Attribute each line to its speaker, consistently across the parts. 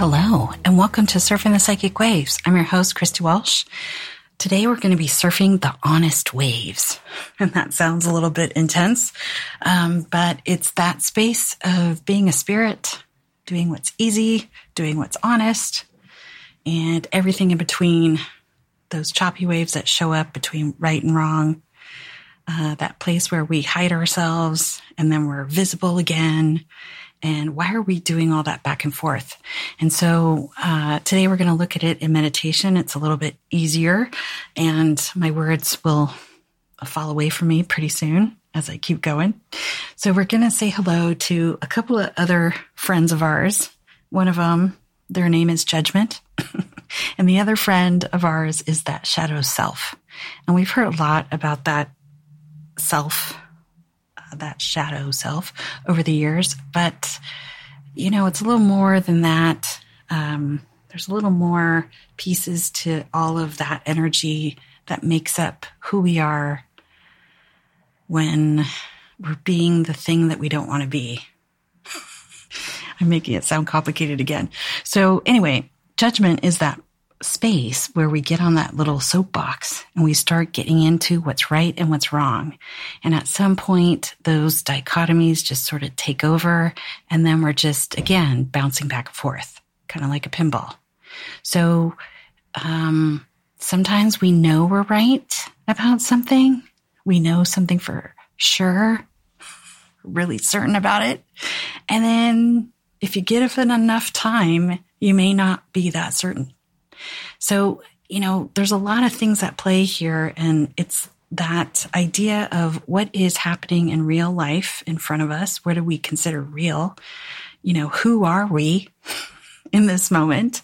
Speaker 1: Hello, and welcome to Surfing the Psychic Waves. I'm your host, Christy Walsh. Today we're going to be surfing the honest waves. And that sounds a little bit intense, um, but it's that space of being a spirit, doing what's easy, doing what's honest, and everything in between those choppy waves that show up between right and wrong. Uh, that place where we hide ourselves and then we're visible again and why are we doing all that back and forth? And so uh, today we're going to look at it in meditation. It's a little bit easier, and my words will fall away from me pretty soon as I keep going. So we're going to say hello to a couple of other friends of ours. One of them, their name is Judgment. and the other friend of ours is that shadow self. And we've heard a lot about that self that shadow self over the years. But, you know, it's a little more than that. Um, there's a little more pieces to all of that energy that makes up who we are when we're being the thing that we don't want to be. I'm making it sound complicated again. So, anyway, judgment is that space where we get on that little soapbox and we start getting into what's right and what's wrong. And at some point, those dichotomies just sort of take over. And then we're just, again, bouncing back and forth, kind of like a pinball. So, um, sometimes we know we're right about something. We know something for sure, really certain about it. And then if you give it enough time, you may not be that certain. So, you know, there's a lot of things at play here, and it's that idea of what is happening in real life in front of us. What do we consider real? You know, who are we in this moment?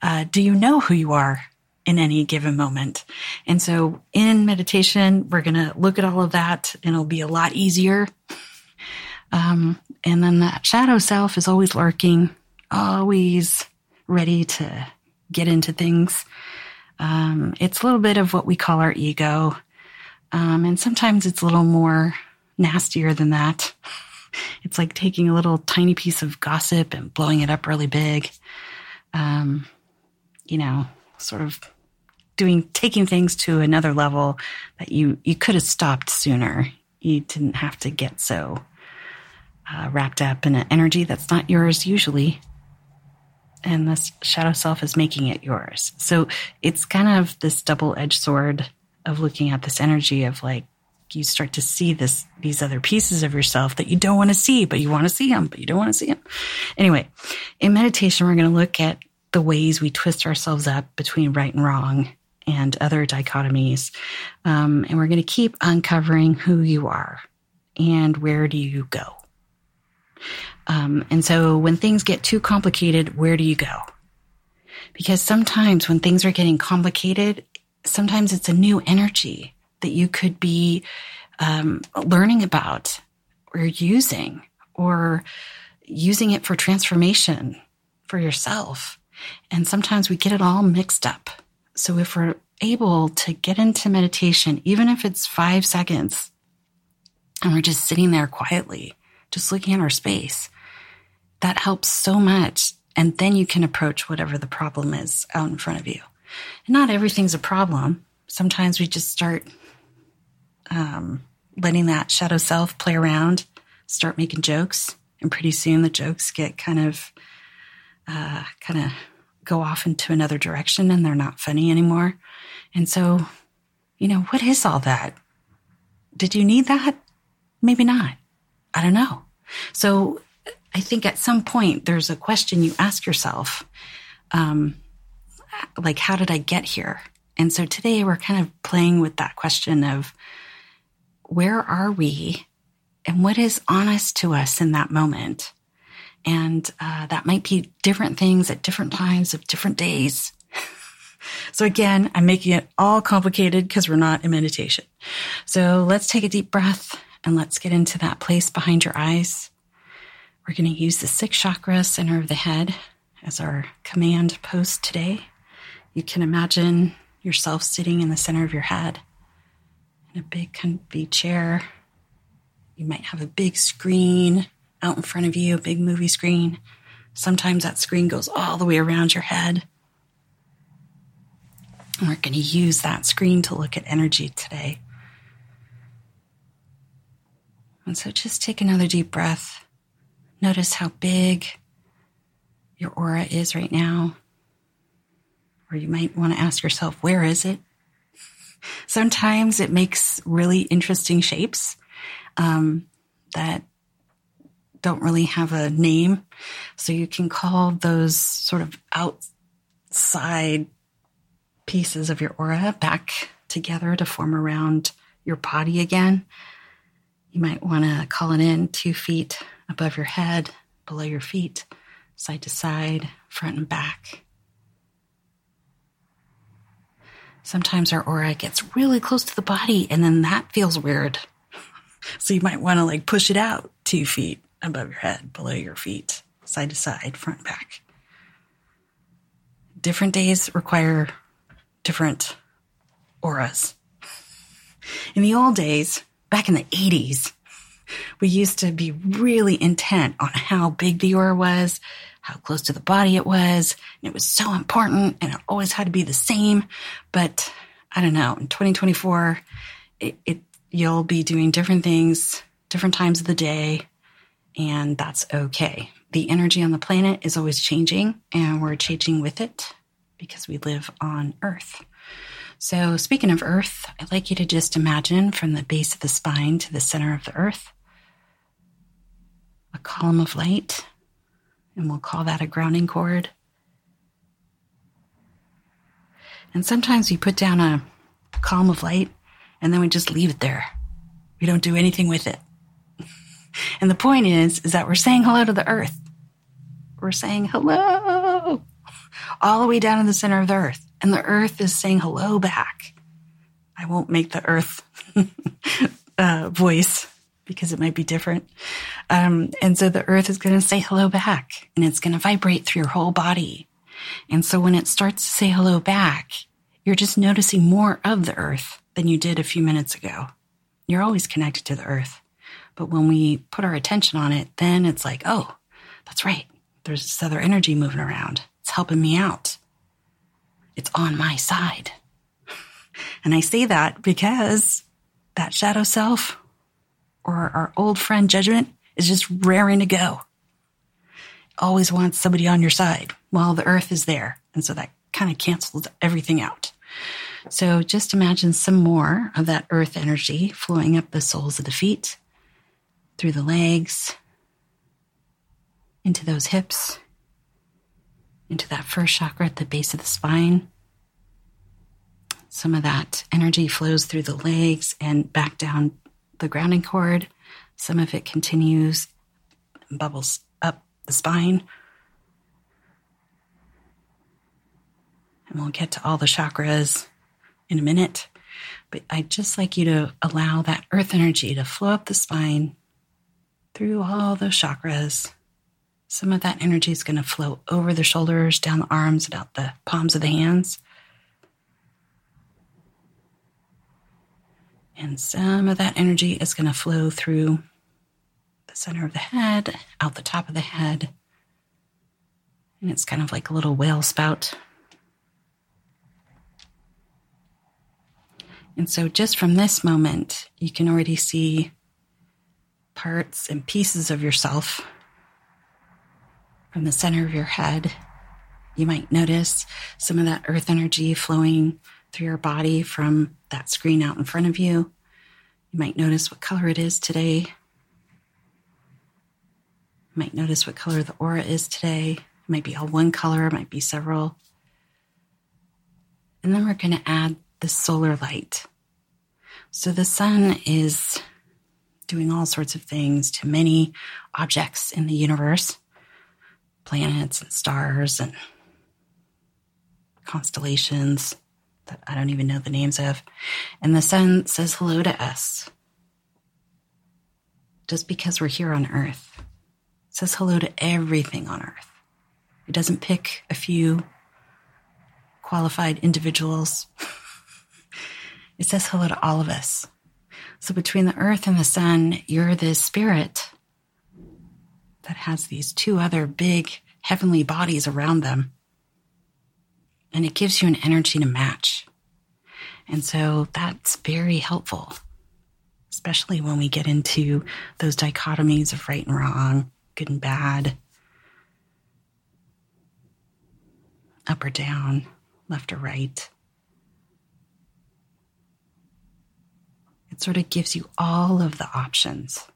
Speaker 1: Uh, do you know who you are in any given moment? And so in meditation, we're going to look at all of that and it'll be a lot easier. Um, and then that shadow self is always lurking, always ready to get into things. Um, it's a little bit of what we call our ego. Um, and sometimes it's a little more nastier than that. It's like taking a little tiny piece of gossip and blowing it up really big. Um, you know, sort of doing, taking things to another level that you, you could have stopped sooner. You didn't have to get so uh, wrapped up in an energy that's not yours usually and this shadow self is making it yours. So it's kind of this double edged sword of looking at this energy of like, you start to see this, these other pieces of yourself that you don't want to see, but you want to see them, but you don't want to see them. Anyway, in meditation, we're going to look at the ways we twist ourselves up between right and wrong and other dichotomies. Um, and we're going to keep uncovering who you are and where do you go. Um, and so when things get too complicated, where do you go? Because sometimes when things are getting complicated, sometimes it's a new energy that you could be um, learning about or using or using it for transformation for yourself. And sometimes we get it all mixed up. So if we're able to get into meditation, even if it's five seconds, and we're just sitting there quietly, just looking at our space, that helps so much. And then you can approach whatever the problem is out in front of you. And not everything's a problem. Sometimes we just start um, letting that shadow self play around, start making jokes, and pretty soon the jokes get kind of, uh, kind of go off into another direction, and they're not funny anymore. And so, you know, what is all that? Did you need that? Maybe not. I don't know. So I think at some point there's a question you ask yourself, um, like, how did I get here? And so today we're kind of playing with that question of where are we and what is honest to us in that moment? And uh, that might be different things at different times of different days. So again, I'm making it all complicated because we're not in meditation. So let's take a deep breath and let's get into that place behind your eyes. We're going to use the sixth chakra, center of the head, as our command post today. You can imagine yourself sitting in the center of your head in a big, comfy chair. You might have a big screen out in front of you, a big movie screen. Sometimes that screen goes all the way around your head. And we're going to use that screen to look at energy today. And so just take another deep breath. Notice how big your aura is right now. Or you might want to ask yourself, where is it? Sometimes it makes really interesting shapes um, that don't really have a name. So you can call those sort of outside pieces of your aura back together to form around your body again. You might want to call it in two feet above your head, below your feet, side to side, front and back. Sometimes our aura gets really close to the body and then that feels weird. So you might want to like push it out two feet above your head, below your feet, side to side, front, back. Different days require different auras. In the old days, back in the 80s, we used to be really intent on how big the aura was, how close to the body it was, and it was so important and it always had to be the same. But I don't know, in 2024, it, it you'll be doing different things, different times of the day, and that's okay. The energy on the planet is always changing, and we're changing with it because we live on Earth. So, speaking of Earth, I'd like you to just imagine from the base of the spine to the center of the Earth a column of light, and we'll call that a grounding cord. And sometimes we put down a column of light and then we just leave it there. We don't do anything with it. And the point is, is that we're saying hello to the earth. We're saying hello all the way down in the center of the earth. And the earth is saying hello back. I won't make the earth uh, voice because it might be different. Um, and so the earth is going to say hello back and it's going to vibrate through your whole body. And so when it starts to say hello back, you're just noticing more of the earth than you did a few minutes ago. You're always connected to the earth. But when we put our attention on it, then it's like, oh, that's right. There's this other energy moving around. It's helping me out. It's on my side. And I say that because that shadow self or our old friend judgment is just raring to go. Always wants somebody on your side while the earth is there. And so that kind of cancels everything out. So just imagine some more of that earth energy flowing up the soles of the feet through the legs, into those hips, into that first chakra at the base of the spine. Some of that energy flows through the legs and back down the grounding cord. Some of it continues, bubbles up the spine. And we'll get to all the chakras in a minute. But I'd just like you to allow that earth energy to flow up the spine through all those chakras. Some of that energy is going to flow over the shoulders, down the arms, and out the palms of the hands. And some of that energy is going to flow through the center of the head, out the top of the head. And it's kind of like a little whale spout. And so, just from this moment, you can already see parts and pieces of yourself from the center of your head. You might notice some of that earth energy flowing through your body from that screen out in front of you. You might notice what color it is today. You might notice what color the aura is today. It might be all one color, it might be several. And then we're going to add the solar light. So the sun is doing all sorts of things to many objects in the universe planets and stars and constellations that I don't even know the names of. And the sun says hello to us just because we're here on earth. Says hello to everything on earth. It doesn't pick a few qualified individuals. it says hello to all of us. So between the earth and the sun, you're the spirit that has these two other big heavenly bodies around them. And it gives you an energy to match. And so that's very helpful, especially when we get into those dichotomies of right and wrong, good and bad, up or down, left or right. It sort of gives you all of the options.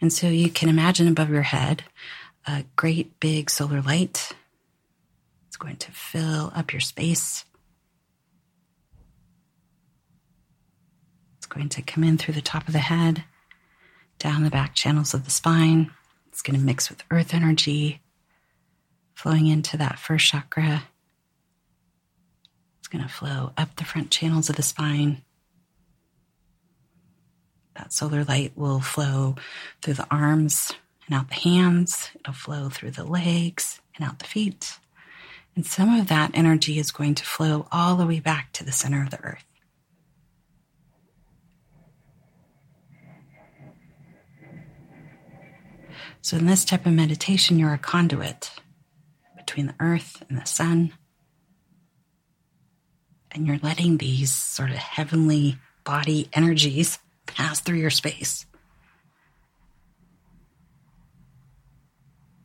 Speaker 1: And so you can imagine above your head a great big solar light. It's going to fill up your space. It's going to come in through the top of the head, down the back channels of the spine. It's going to mix with earth energy, flowing into that first chakra. It's going to flow up the front channels of the spine. That solar light will flow through the arms and out the hands. It'll flow through the legs and out the feet. And some of that energy is going to flow all the way back to the center of the earth. So, in this type of meditation, you're a conduit between the earth and the sun. And you're letting these sort of heavenly body energies pass through your space.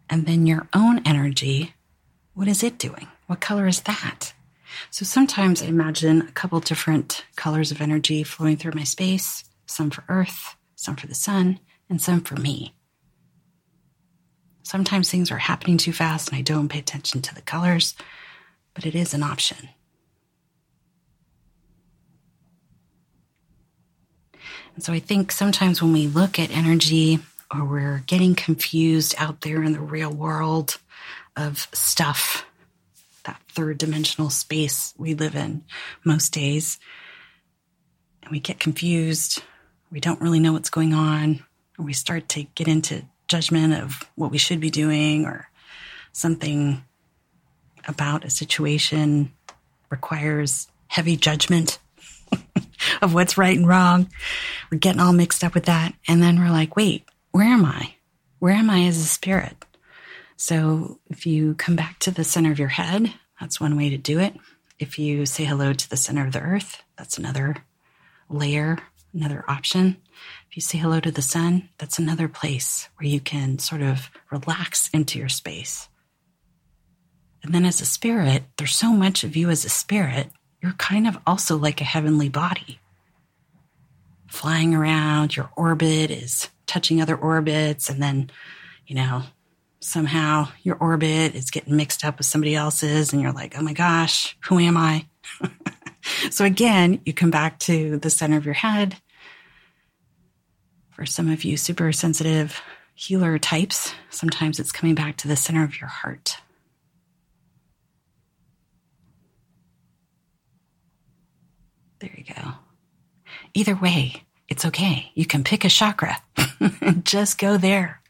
Speaker 1: And then your own energy, what is it doing? What color is that? So sometimes I imagine a couple different colors of energy flowing through my space some for Earth, some for the sun, and some for me. Sometimes things are happening too fast and I don't pay attention to the colors, but it is an option. And so I think sometimes when we look at energy or we're getting confused out there in the real world of stuff, that third dimensional space we live in most days, and we get confused, we don't really know what's going on, or we start to get into judgment of what we should be doing or something about a situation requires heavy judgment of what's right and wrong. We're getting all mixed up with that. And then we're like, wait, where am I? Where am I as a spirit? So if you come back to the center of your head, that's one way to do it. If you say hello to the center of the earth, that's another layer, another option. If you say hello to the sun, that's another place where you can sort of relax into your space. And then as a spirit, there's so much of you as a spirit you're kind of also like a heavenly body. Flying around, your orbit is touching other orbits, and then, you know, somehow your orbit is getting mixed up with somebody else's, and you're like, oh my gosh, who am I? so again, you come back to the center of your head. For some of you super sensitive healer types, sometimes it's coming back to the center of your heart. There you go. Either way, it's okay. You can pick a chakra just go there.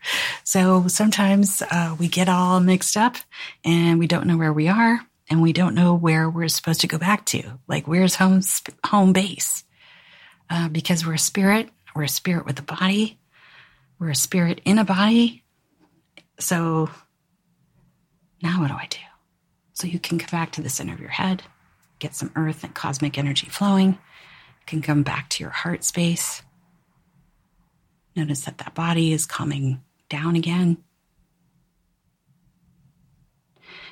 Speaker 1: So sometimes uh, we get all mixed up and we don't know where we are and we don't know where we're supposed to go back to. Like, where's home, home base? Uh, because we're a spirit, we're a spirit with a body, we're a spirit in a body. So now what do I do? So you can come back to the center of your head get some earth and cosmic energy flowing. Can come back to your heart space. Notice that that body is calming down again.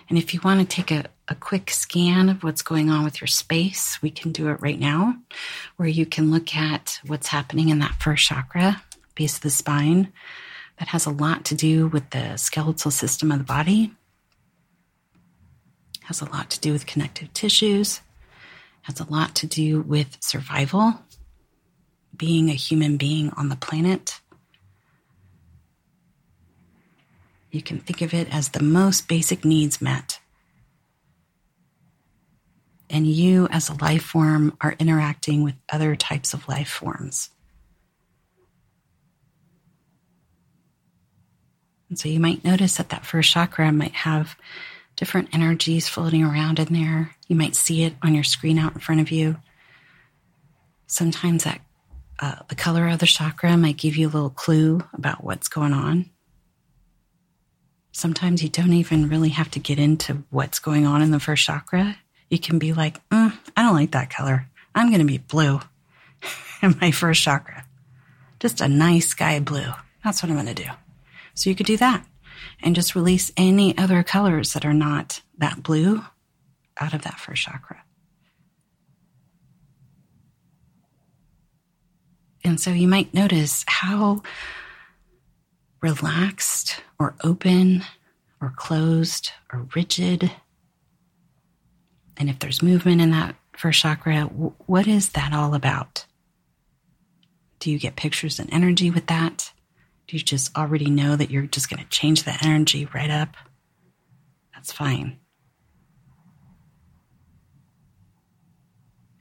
Speaker 1: And if you want to take a, a quick scan of what's going on with your space, we can do it right now, where you can look at what's happening in that first chakra, base of the spine. That has a lot to do with the skeletal system of the body has a lot to do with connective tissues, has a lot to do with survival, being a human being on the planet. You can think of it as the most basic needs met. and you as a life form are interacting with other types of life forms. And so you might notice that that first chakra might have different energies floating around in there. You might see it on your screen out in front of you. Sometimes that uh, the color of the chakra might give you a little clue about what's going on. Sometimes you don't even really have to get into what's going on in the first chakra. You can be like, mm, I don't like that color. I'm going to be blue in my first chakra. Just a nice sky blue. That's what I'm going to do. So you could do that and just release any other colors that are not that blue out of that first chakra. And so you might notice how relaxed or open or closed or rigid. And if there's movement in that first chakra, what is that all about? Do you get pictures and energy with that? You just already know that you're just going to change the energy right up? That's fine.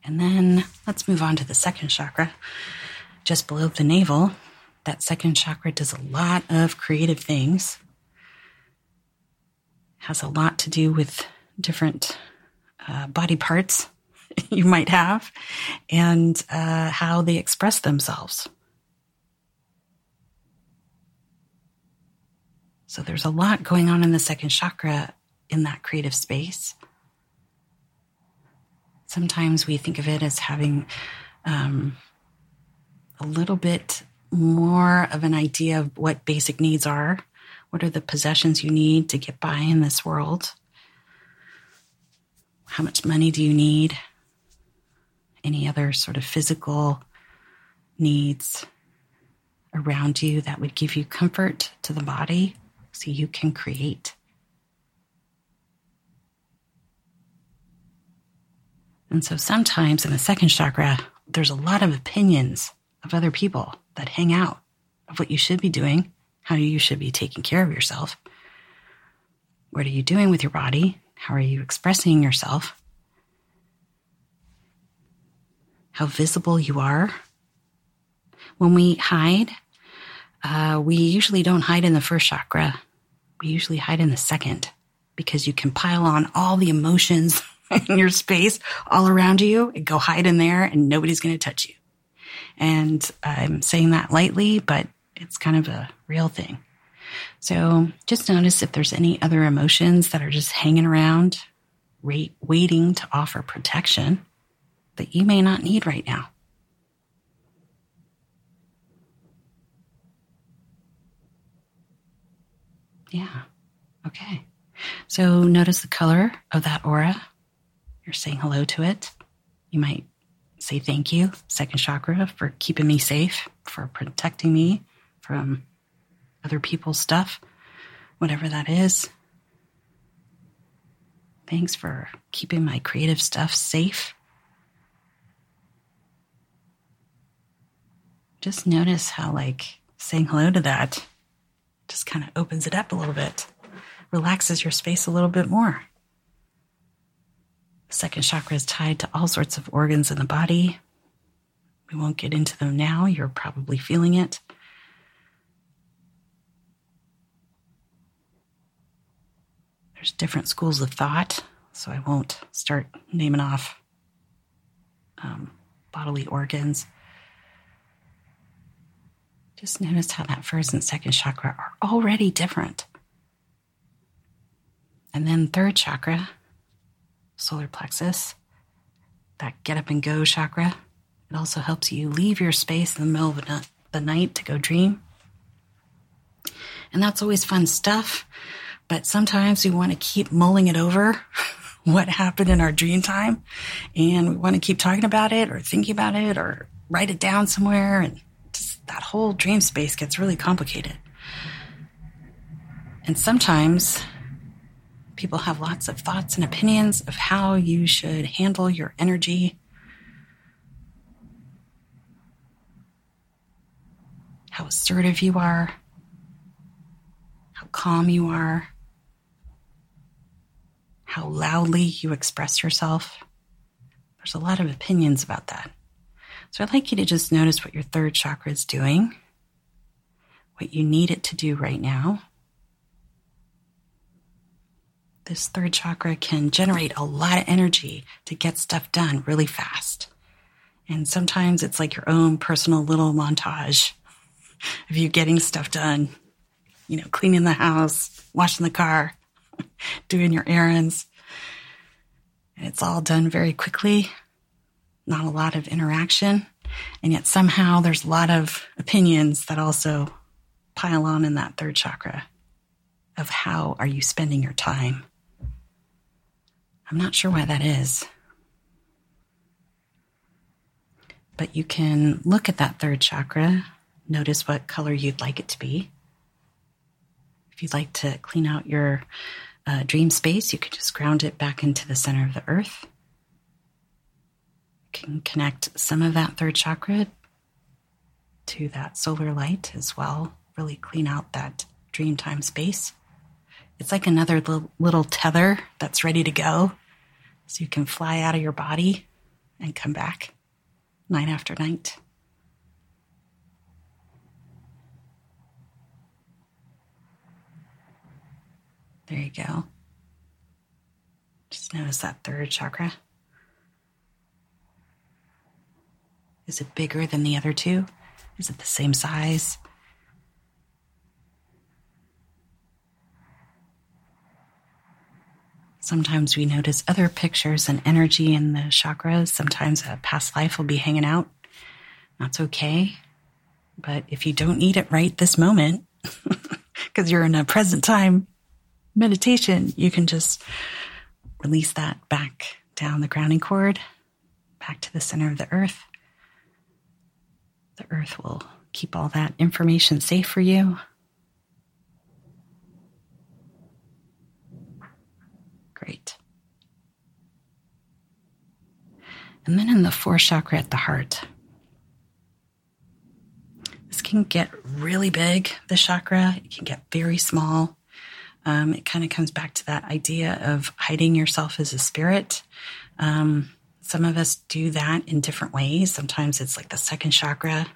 Speaker 1: And then let's move on to the second chakra, just below the navel. That second chakra does a lot of creative things, has a lot to do with different uh, body parts you might have and uh, how they express themselves. So there's a lot going on in the second chakra in that creative space. Sometimes we think of it as having um, a little bit more of an idea of what basic needs are. What are the possessions you need to get by in this world? How much money do you need? Any other sort of physical needs around you that would give you comfort to the body so you can create. And so sometimes in the second chakra, there's a lot of opinions of other people that hang out of what you should be doing, how you should be taking care of yourself. What are you doing with your body? How are you expressing yourself? How visible you are. When we hide, uh, we usually don't hide in the first chakra we usually hide in the second because you can pile on all the emotions in your space all around you and go hide in there and nobody's going to touch you. And I'm saying that lightly, but it's kind of a real thing. So just notice if there's any other emotions that are just hanging around, waiting to offer protection that you may not need right now. Yeah. Okay. So notice the color of that aura. You're saying hello to it. You might say thank you, second chakra, for keeping me safe, for protecting me from other people's stuff, whatever that is. Thanks for keeping my creative stuff safe. Just notice how, like, saying hello to that just kind of opens it up a little bit, relaxes your space a little bit more. Second chakra is tied to all sorts of organs in the body. We won't get into them now. You're probably feeling it. There's different schools of thought, so I won't start naming off um, bodily organs. Just notice how that first and second chakra are already different. And then third chakra, solar plexus, that get up and go chakra. It also helps you leave your space in the middle of the night to go dream. And that's always fun stuff. But sometimes we want to keep mulling it over, what happened in our dream time. And we want to keep talking about it or thinking about it or write it down somewhere. And that whole dream space gets really complicated. And sometimes people have lots of thoughts and opinions of how you should handle your energy, how assertive you are, how calm you are, how loudly you express yourself. There's a lot of opinions about that. So I'd like you to just notice what your third chakra is doing, what you need it to do right now. This third chakra can generate a lot of energy to get stuff done really fast. And sometimes it's like your own personal little montage of you getting stuff done, you know, cleaning the house, washing the car, doing your errands. And it's all done very quickly, not a lot of interaction. And yet somehow there's a lot of opinions that also pile on in that third chakra of how are you spending your time. I'm not sure why that is. But you can look at that third chakra, notice what color you'd like it to be. If you'd like to clean out your uh, dream space, you could just ground it back into the center of the earth. Can connect some of that third chakra to that solar light as well. Really clean out that dream time space. It's like another little tether that's ready to go. So you can fly out of your body and come back night after night. There you go. Just notice that third chakra. Is it bigger than the other two? Is it the same size? Sometimes we notice other pictures and energy in the chakras. Sometimes a past life will be hanging out. That's okay. But if you don't need it right this moment, because you're in a present time meditation, you can just release that back down the grounding cord, back to the center of the earth. The earth will keep all that information safe for you. Great. And then in the fourth chakra at the heart, this can get really big, the chakra. It can get very small. Um, it kind of comes back to that idea of hiding yourself as a spirit. Um, some of us do that in different ways. Sometimes it's like the second chakra,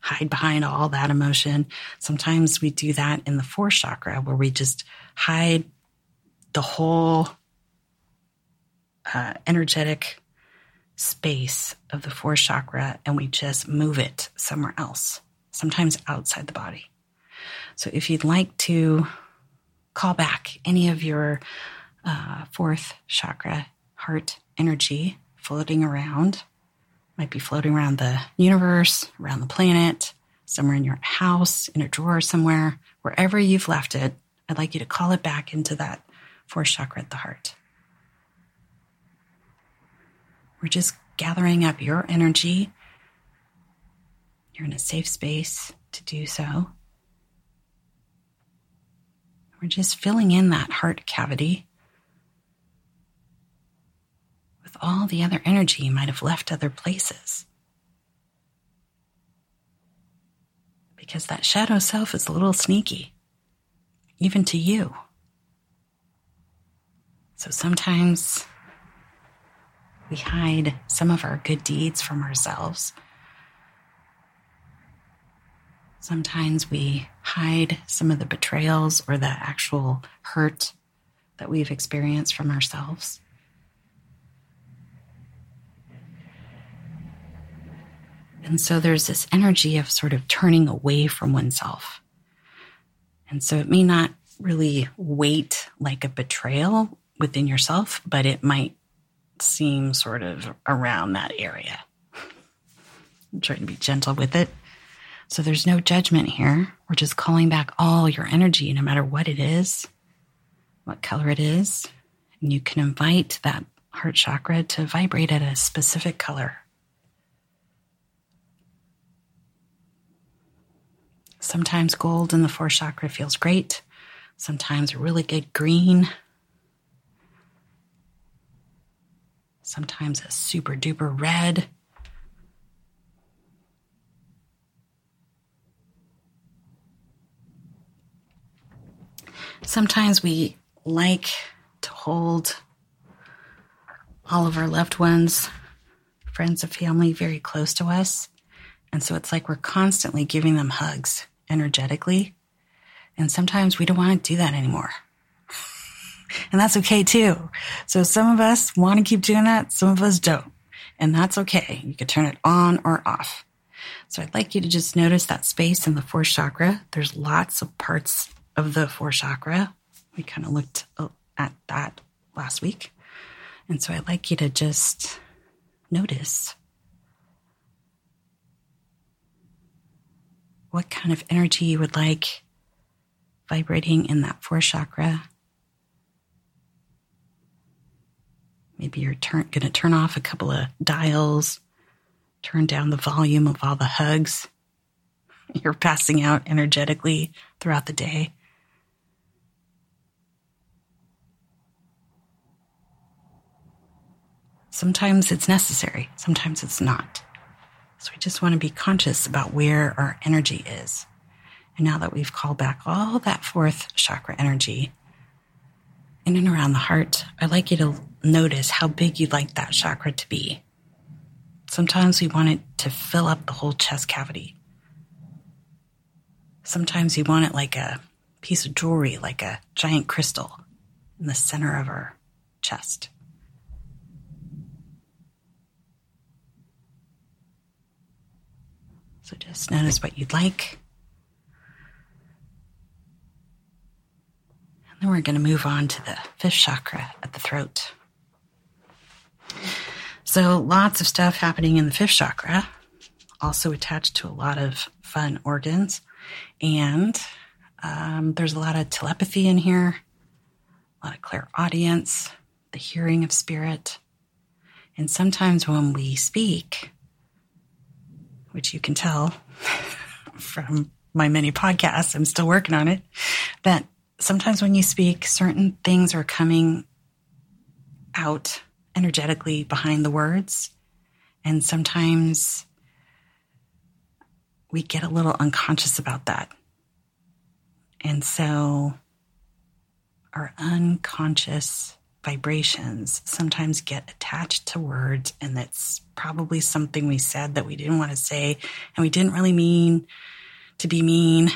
Speaker 1: hide behind all that emotion. Sometimes we do that in the fourth chakra where we just hide the whole uh, energetic space of the fourth chakra and we just move it somewhere else, sometimes outside the body. So if you'd like to call back any of your uh, fourth chakra, heart energy floating around, might be floating around the universe, around the planet, somewhere in your house, in a drawer somewhere, wherever you've left it, I'd like you to call it back into that fourth chakra at the heart. We're just gathering up your energy. You're in a safe space to do so. We're just filling in that heart cavity with all the other energy you might have left other places. Because that shadow self is a little sneaky, even to you. So sometimes we hide some of our good deeds from ourselves. Sometimes we hide some of the betrayals or the actual hurt that we've experienced from ourselves. And so there's this energy of sort of turning away from oneself. And so it may not really weight like a betrayal within yourself, but it might seem sort of around that area. I'm trying to be gentle with it. So there's no judgment here. We're just calling back all your energy, no matter what it is, what color it is. And you can invite that heart chakra to vibrate at a specific color. Sometimes gold in the fourth chakra feels great. Sometimes really good green sometimes a super duper red. Sometimes we like to hold all of our loved ones, friends and family very close to us. And so it's like we're constantly giving them hugs energetically. And sometimes we don't want to do that anymore. And that's okay too. So some of us want to keep doing that. Some of us don't. And that's okay. You can turn it on or off. So I'd like you to just notice that space in the fourth chakra. There's lots of parts of the fourth chakra. We kind of looked at that last week. And so I'd like you to just notice what kind of energy you would like vibrating in that fourth chakra. Maybe you're turn, going to turn off a couple of dials, turn down the volume of all the hugs you're passing out energetically throughout the day. Sometimes it's necessary, sometimes it's not. So we just want to be conscious about where our energy is. And now that we've called back all that fourth chakra energy in and around the heart, I'd like you to notice how big you'd like that chakra to be. Sometimes we want it to fill up the whole chest cavity. Sometimes we want it like a piece of jewelry, like a giant crystal in the center of our chest. So just notice what you'd like. And then we're going to move on to the fifth chakra at the throat. So lots of stuff happening in the fifth chakra, also attached to a lot of fun organs. And um, there's a lot of telepathy in here, a lot of clairaudience, the hearing of spirit. And sometimes when we speak, which you can tell from my many podcasts, I'm still working on it, that sometimes when you speak, certain things are coming out energetically behind the words. And sometimes we get a little unconscious about that. And so our unconscious vibrations sometimes get attached to words, and that's probably something we said that we didn't want to say, and we didn't really mean to be mean.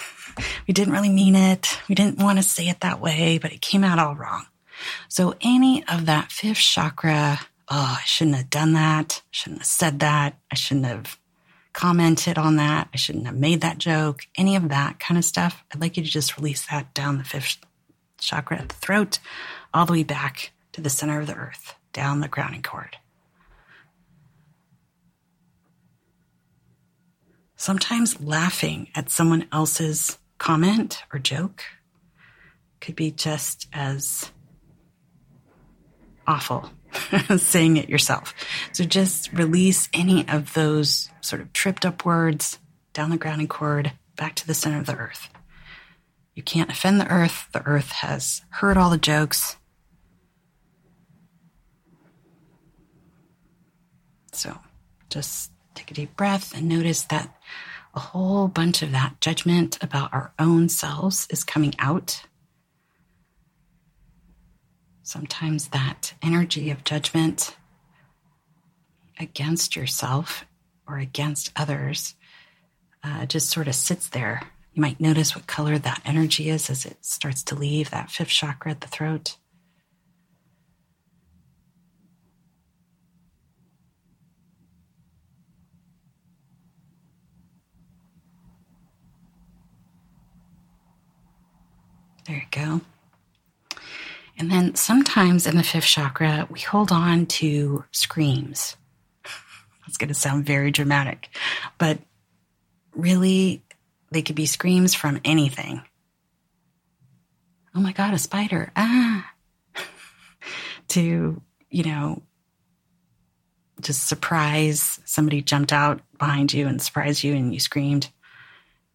Speaker 1: we didn't really mean it. We didn't want to say it that way, but it came out all wrong. So, any of that fifth chakra, oh, I shouldn't have done that. I shouldn't have said that. I shouldn't have commented on that. I shouldn't have made that joke. Any of that kind of stuff. I'd like you to just release that down the fifth chakra at the throat all the way back to the center of the earth, down the grounding cord. Sometimes laughing at someone else's comment or joke could be just as awful as saying it yourself. So just release any of those sort of tripped up words down the grounding cord back to the center of the earth. You can't offend the earth. The earth has heard all the jokes. So just take a deep breath and notice that a whole bunch of that judgment about our own selves is coming out. Sometimes that energy of judgment against yourself or against others uh, just sort of sits there. You might notice what color that energy is as it starts to leave that fifth chakra at the throat. There you go. And then sometimes in the fifth chakra, we hold on to screams. That's going to sound very dramatic, but really, they could be screams from anything. Oh my God, a spider. Ah. to, you know, just surprise somebody jumped out behind you and surprised you and you screamed.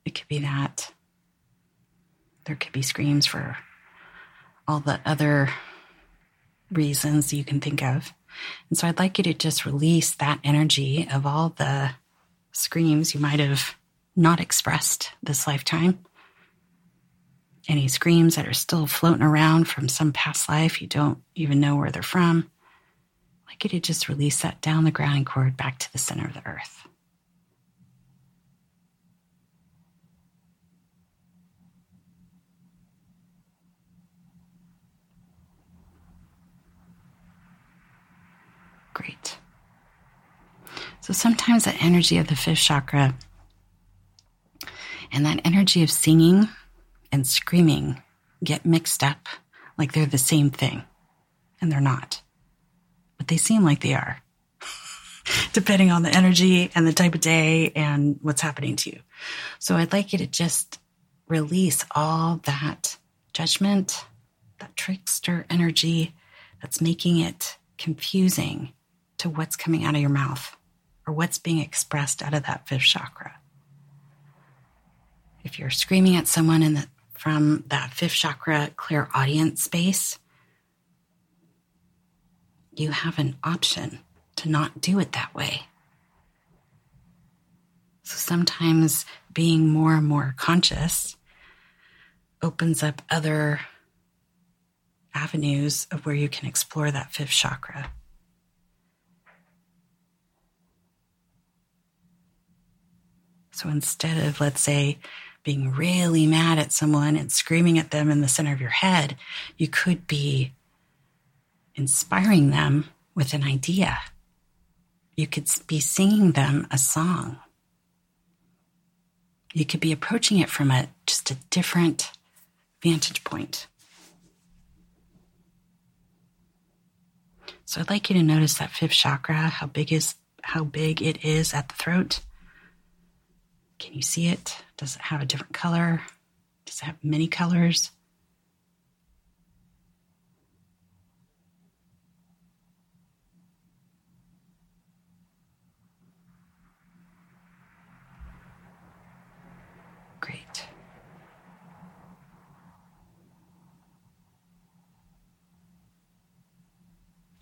Speaker 1: It could be that there could be screams for all the other reasons you can think of. And so I'd like you to just release that energy of all the screams you might have not expressed this lifetime. Any screams that are still floating around from some past life, you don't even know where they're from. I'd like you to just release that down the grounding cord back to the center of the earth. Great. So sometimes the energy of the fifth chakra and that energy of singing and screaming get mixed up like they're the same thing, and they're not. But they seem like they are, depending on the energy and the type of day and what's happening to you. So I'd like you to just release all that judgment, that trickster energy that's making it confusing to what's coming out of your mouth or what's being expressed out of that fifth chakra. If you're screaming at someone in the, from that fifth chakra clairaudience space, you have an option to not do it that way. So sometimes being more and more conscious opens up other avenues of where you can explore that fifth chakra. So instead of, let's say, being really mad at someone and screaming at them in the center of your head, you could be inspiring them with an idea. You could be singing them a song. You could be approaching it from a just a different vantage point. So I'd like you to notice that fifth chakra, how big is how big it is at the throat. Can you see it? Does it have a different color? Does it have many colors? Great.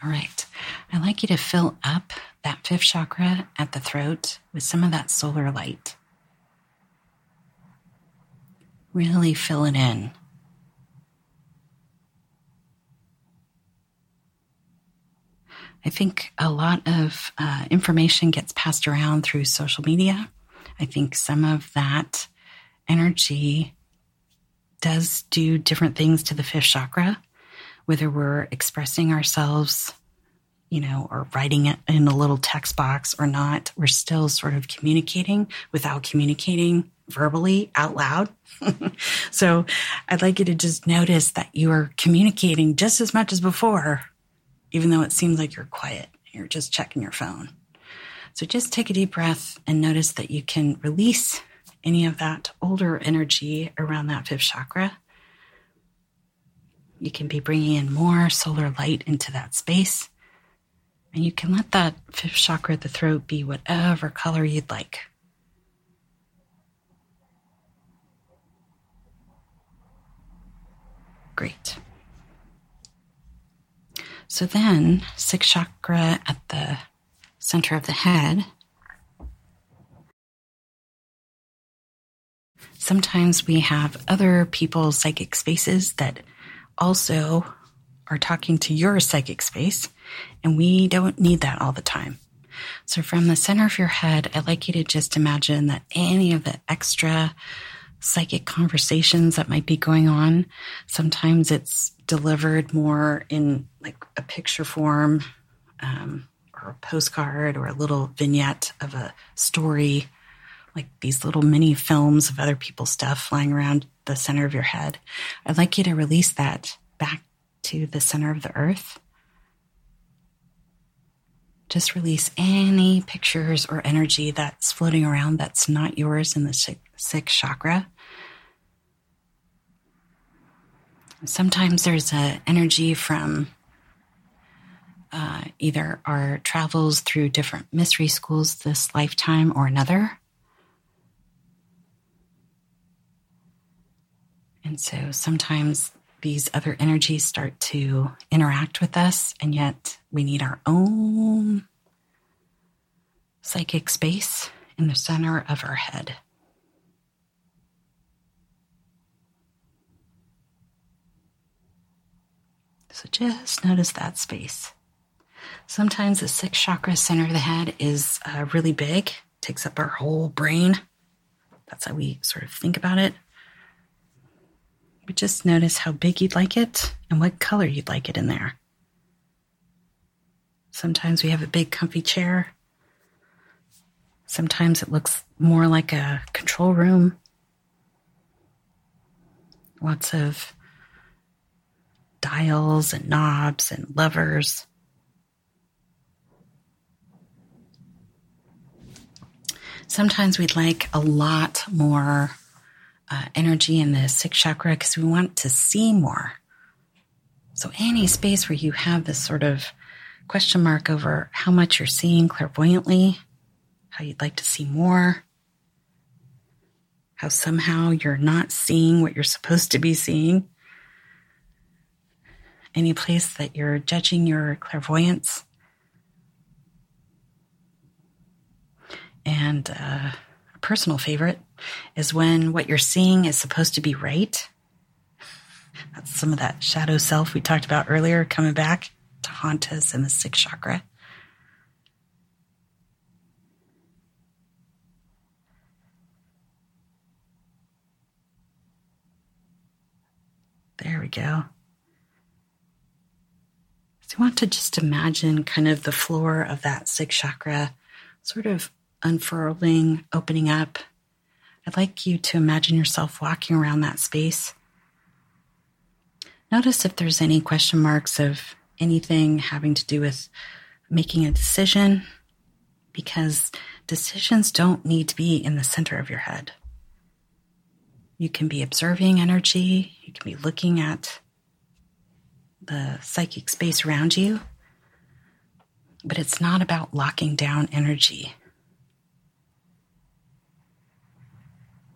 Speaker 1: All right. I'd like you to fill up that fifth chakra at the throat with some of that solar light. Really fill it in. I think a lot of uh, information gets passed around through social media. I think some of that energy does do different things to the fifth chakra, whether we're expressing ourselves, you know, or writing it in a little text box or not, we're still sort of communicating without communicating verbally out loud. so I'd like you to just notice that you are communicating just as much as before, even though it seems like you're quiet. You're just checking your phone. So just take a deep breath and notice that you can release any of that older energy around that fifth chakra. You can be bringing in more solar light into that space. And you can let that fifth chakra at the throat be whatever color you'd like. Great. So then, sixth chakra at the center of the head. Sometimes we have other people's psychic spaces that also are talking to your psychic space, and we don't need that all the time. So, from the center of your head, I'd like you to just imagine that any of the extra psychic conversations that might be going on. Sometimes it's delivered more in like a picture form um, or a postcard or a little vignette of a story, like these little mini films of other people's stuff flying around the center of your head. I'd like you to release that back to the center of the earth. Just release any pictures or energy that's floating around that's not yours in the sixth chakra. Sometimes there's an energy from uh, either our travels through different mystery schools this lifetime or another. And so sometimes these other energies start to interact with us, and yet we need our own psychic space in the center of our head. So just notice that space. Sometimes the sixth chakra, center of the head, is uh, really big, takes up our whole brain. That's how we sort of think about it. But just notice how big you'd like it and what color you'd like it in there. Sometimes we have a big, comfy chair. Sometimes it looks more like a control room. Lots of dials and knobs and levers. Sometimes we'd like a lot more uh, energy in the sixth chakra because we want to see more. So, any space where you have this sort of question mark over how much you're seeing clairvoyantly, how you'd like to see more, how somehow you're not seeing what you're supposed to be seeing, any place that you're judging your clairvoyance. And uh, a personal favorite is when what you're seeing is supposed to be right. That's some of that shadow self we talked about earlier coming back to haunt us in the sixth chakra. There we go. So you want to just imagine kind of the floor of that sixth chakra sort of unfurling, opening up. I'd like you to imagine yourself walking around that space. Notice if there's any question marks of anything having to do with making a decision, because decisions don't need to be in the center of your head. You can be observing energy, you can be looking at the psychic space around you, but it's not about locking down energy.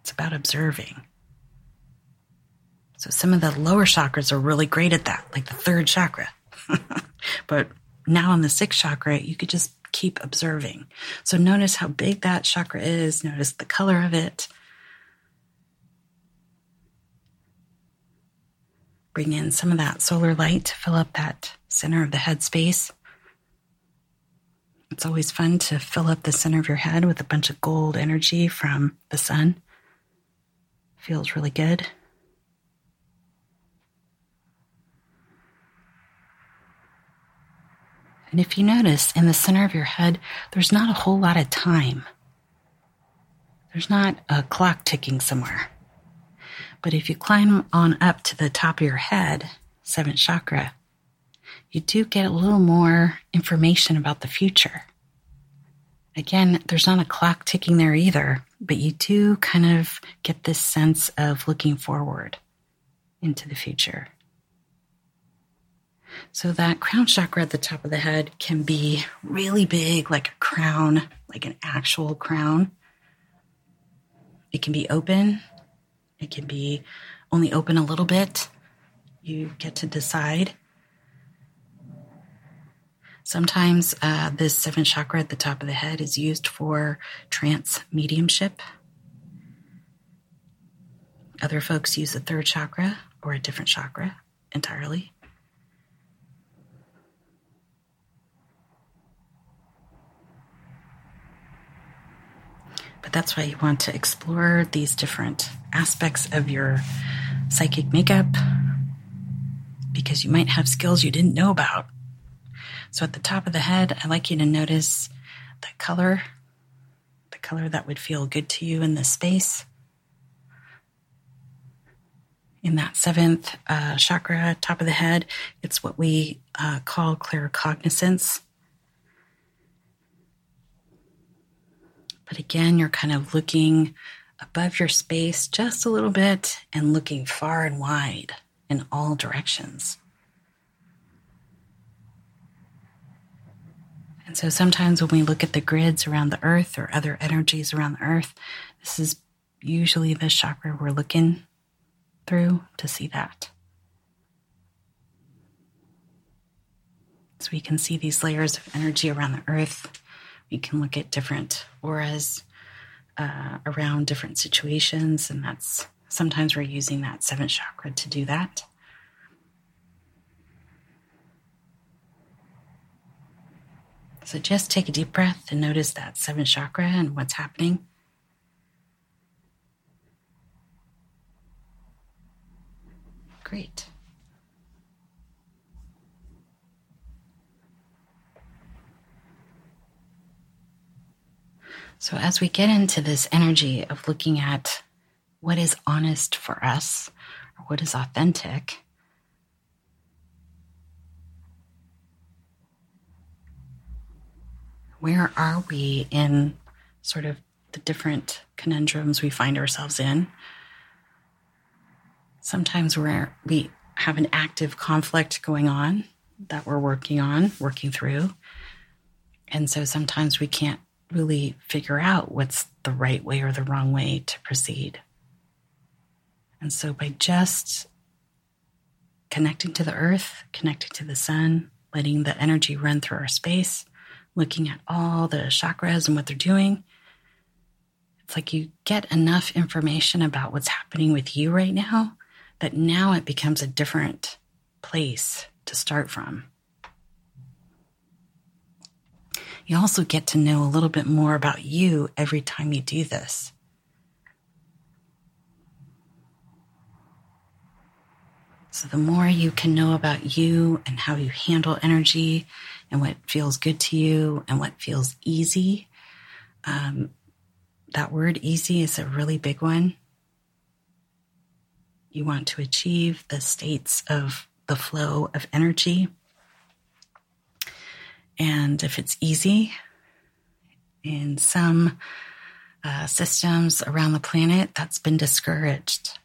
Speaker 1: It's about observing. So some of the lower chakras are really great at that, like the third chakra. but now on the sixth chakra, you could just keep observing. So notice how big that chakra is, notice the color of it. Bring in some of that solar light to fill up that center of the head space. It's always fun to fill up the center of your head with a bunch of gold energy from the sun. Feels really good. And if you notice in the center of your head, there's not a whole lot of time. There's not a clock ticking somewhere. But if you climb on up to the top of your head, seventh chakra, you do get a little more information about the future. Again, there's not a clock ticking there either, but you do kind of get this sense of looking forward into the future. So, that crown chakra at the top of the head can be really big, like a crown, like an actual crown. It can be open, it can be only open a little bit. You get to decide. Sometimes uh, this seventh chakra at the top of the head is used for trance mediumship. Other folks use the third chakra or a different chakra entirely. But that's why you want to explore these different aspects of your psychic makeup because you might have skills you didn't know about. So at the top of the head, I like you to notice the color, the color that would feel good to you in this space. In that seventh uh, chakra, top of the head, it's what we uh, call claircognizance. But again, you're kind of looking above your space just a little bit and looking far and wide in all directions. And so sometimes when we look at the grids around the earth or other energies around the earth, this is usually the chakra we're looking through to see that. So we can see these layers of energy around the earth. We can look at different auras uh, around different situations, and that's sometimes we're using that seventh chakra to do that. So just take a deep breath and notice that seventh chakra and what's happening. Great. So, as we get into this energy of looking at what is honest for us or what is authentic, where are we in sort of the different conundrums we find ourselves in? Sometimes we're, we have an active conflict going on that we're working on, working through. And so sometimes we can't really figure out what's the right way or the wrong way to proceed. And so by just connecting to the earth, connecting to the sun, letting the energy run through our space, looking at all the chakras and what they're doing, it's like you get enough information about what's happening with you right now that now it becomes a different place to start from. You also get to know a little bit more about you every time you do this. So, the more you can know about you and how you handle energy and what feels good to you and what feels easy, um, that word easy is a really big one. You want to achieve the states of the flow of energy and if it's easy, in some uh, systems around the planet, that's been discouraged.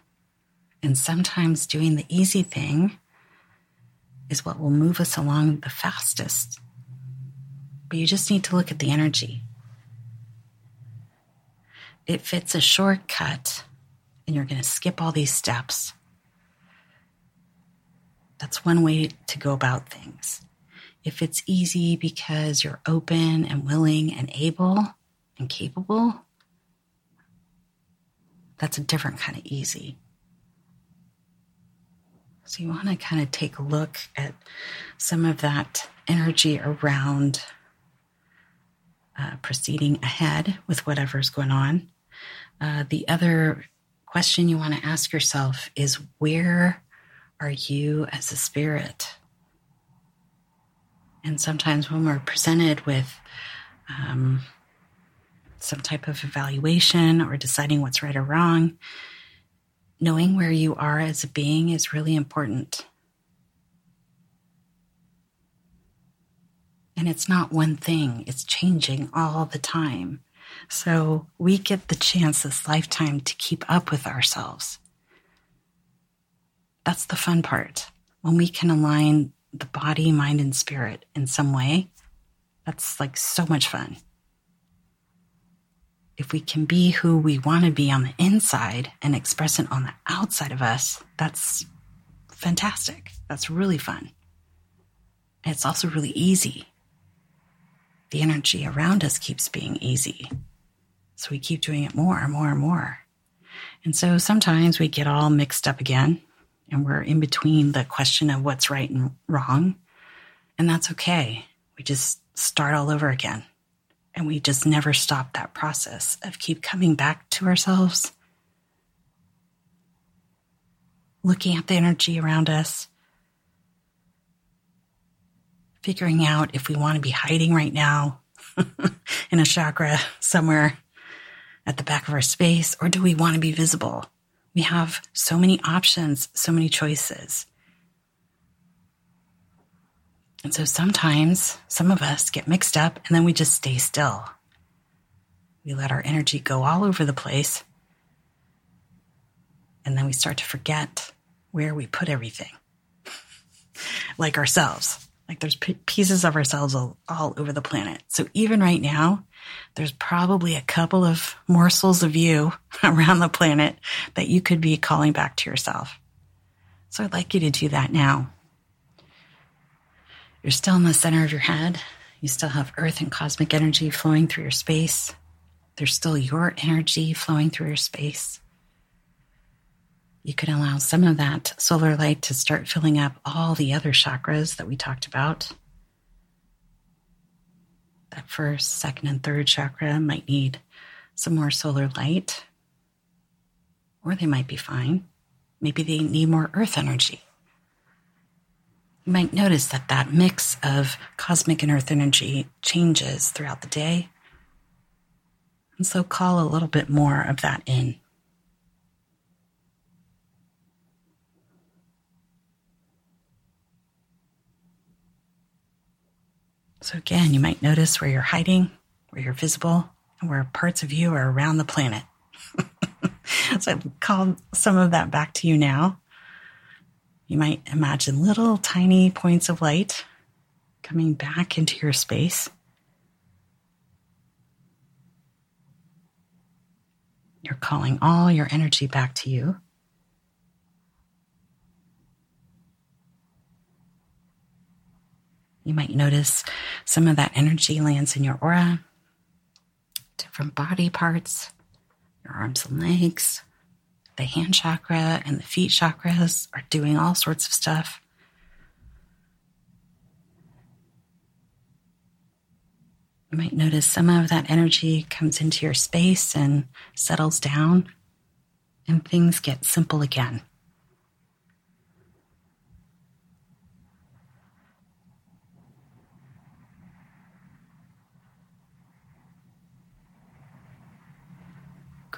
Speaker 1: And sometimes doing the easy thing is what will move us along the fastest. But you just need to look at the energy. If it's a shortcut and you're going to skip all these steps, that's one way to go about things if it's easy because you're open and willing and able and capable, that's a different kind of easy. So you want to kind of take a look at some of that energy around uh, proceeding ahead with whatever's going on. Uh, the other question you want to ask yourself is where are you as a spirit? And sometimes when we're presented with um, some type of evaluation or deciding what's right or wrong, knowing where you are as a being is really important. And it's not one thing, it's changing all the time. So we get the chance this lifetime to keep up with ourselves. That's the fun part. When we can align the body, mind, and spirit in some way, that's like so much fun. If we can be who we want to be on the inside and express it on the outside of us, that's fantastic. That's really fun. And it's also really easy. The energy around us keeps being easy. So we keep doing it more and more and more. And so sometimes we get all mixed up again and we're in between the question of what's right and wrong. And that's okay. We just start all over again. And we just never stop that process of keep coming back to ourselves, looking at the energy around us, figuring out if we want to be hiding right now in a chakra somewhere at the back of our space, or do we want to be visible? We have so many options, so many choices. And so sometimes some of us get mixed up and then we just stay still. We let our energy go all over the place. And then we start to forget where we put everything, like ourselves. Like there's pieces of ourselves all, all over the planet. So even right now, there's probably a couple of morsels of you around the planet that you could be calling back to yourself. So I'd like you to do that now. You're still in the center of your head. You still have earth and cosmic energy flowing through your space. There's still your energy flowing through your space. You can allow some of that solar light to start filling up all the other chakras that we talked about. That first, second, and third chakra might need some more solar light, or they might be fine. Maybe they need more earth energy. You might notice that that mix of cosmic and earth energy changes throughout the day. And so call a little bit more of that in. So, again, you might notice where you're hiding, where you're visible, and where parts of you are around the planet. so, I've called some of that back to you now. You might imagine little tiny points of light coming back into your space. You're calling all your energy back to you. You might notice some of that energy lands in your aura, different body parts, your arms and legs. The hand chakra and the feet chakras are doing all sorts of stuff. You might notice some of that energy comes into your space and settles down, and things get simple again.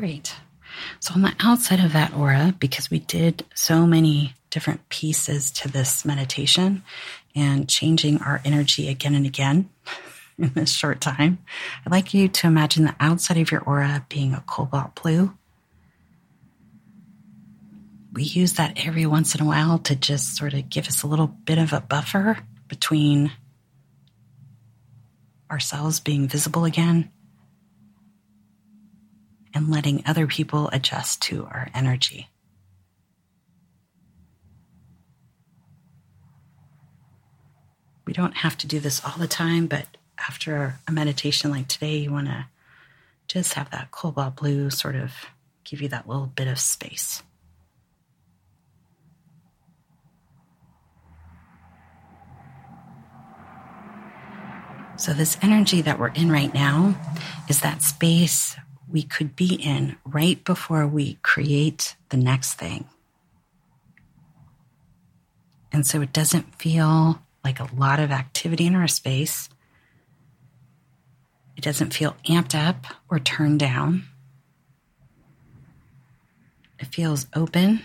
Speaker 1: Great. So, on the outside of that aura, because we did so many different pieces to this meditation and changing our energy again and again in this short time, I'd like you to imagine the outside of your aura being a cobalt blue. We use that every once in a while to just sort of give us a little bit of a buffer between ourselves being visible again and letting other people adjust to our energy. We don't have to do this all the time, but after a meditation like today, you want to just have that cobalt blue sort of give you that little bit of space. So, this energy that we're in right now is that space we could be in right before we create the next thing. And so it doesn't feel like a lot of activity in our space. It doesn't feel amped up or turned down. It feels open.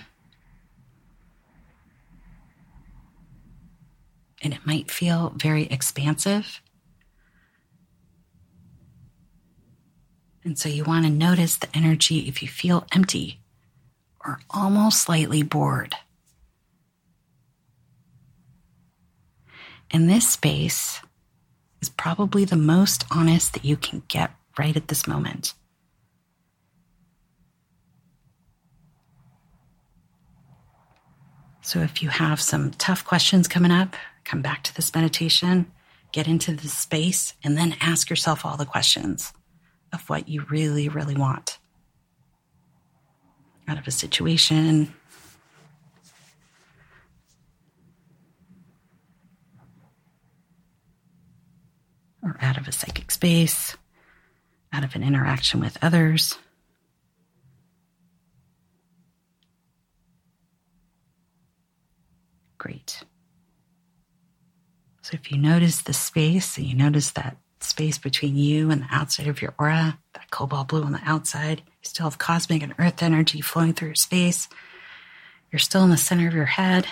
Speaker 1: And it might feel very expansive. And so you want to notice the energy if you feel empty or almost slightly bored. And this space is probably the most honest that you can get right at this moment. So if you have some tough questions coming up, come back to this meditation, get into this space, and then ask yourself all the questions of what you really, really want out of a situation. Or out of a psychic space, out of an interaction with others. Great. So if you notice the space and you notice that space between you and the outside of your aura, that cobalt blue on the outside. You still have cosmic and earth energy flowing through your space. You're still in the center of your head.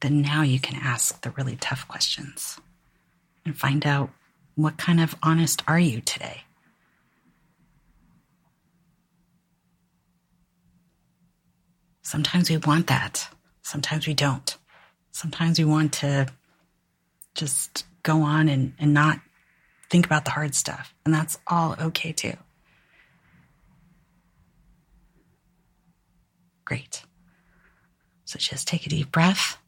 Speaker 1: Then now you can ask the really tough questions and find out what kind of honest are you today? Sometimes we want that. Sometimes we don't. Sometimes we want to just go on and, and not think about the hard stuff. And that's all okay too. Great. So just take a deep breath.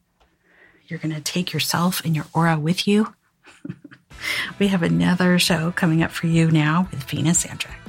Speaker 1: You're going to take yourself and your aura with you. we have another show coming up for you now with Venus Andrecht.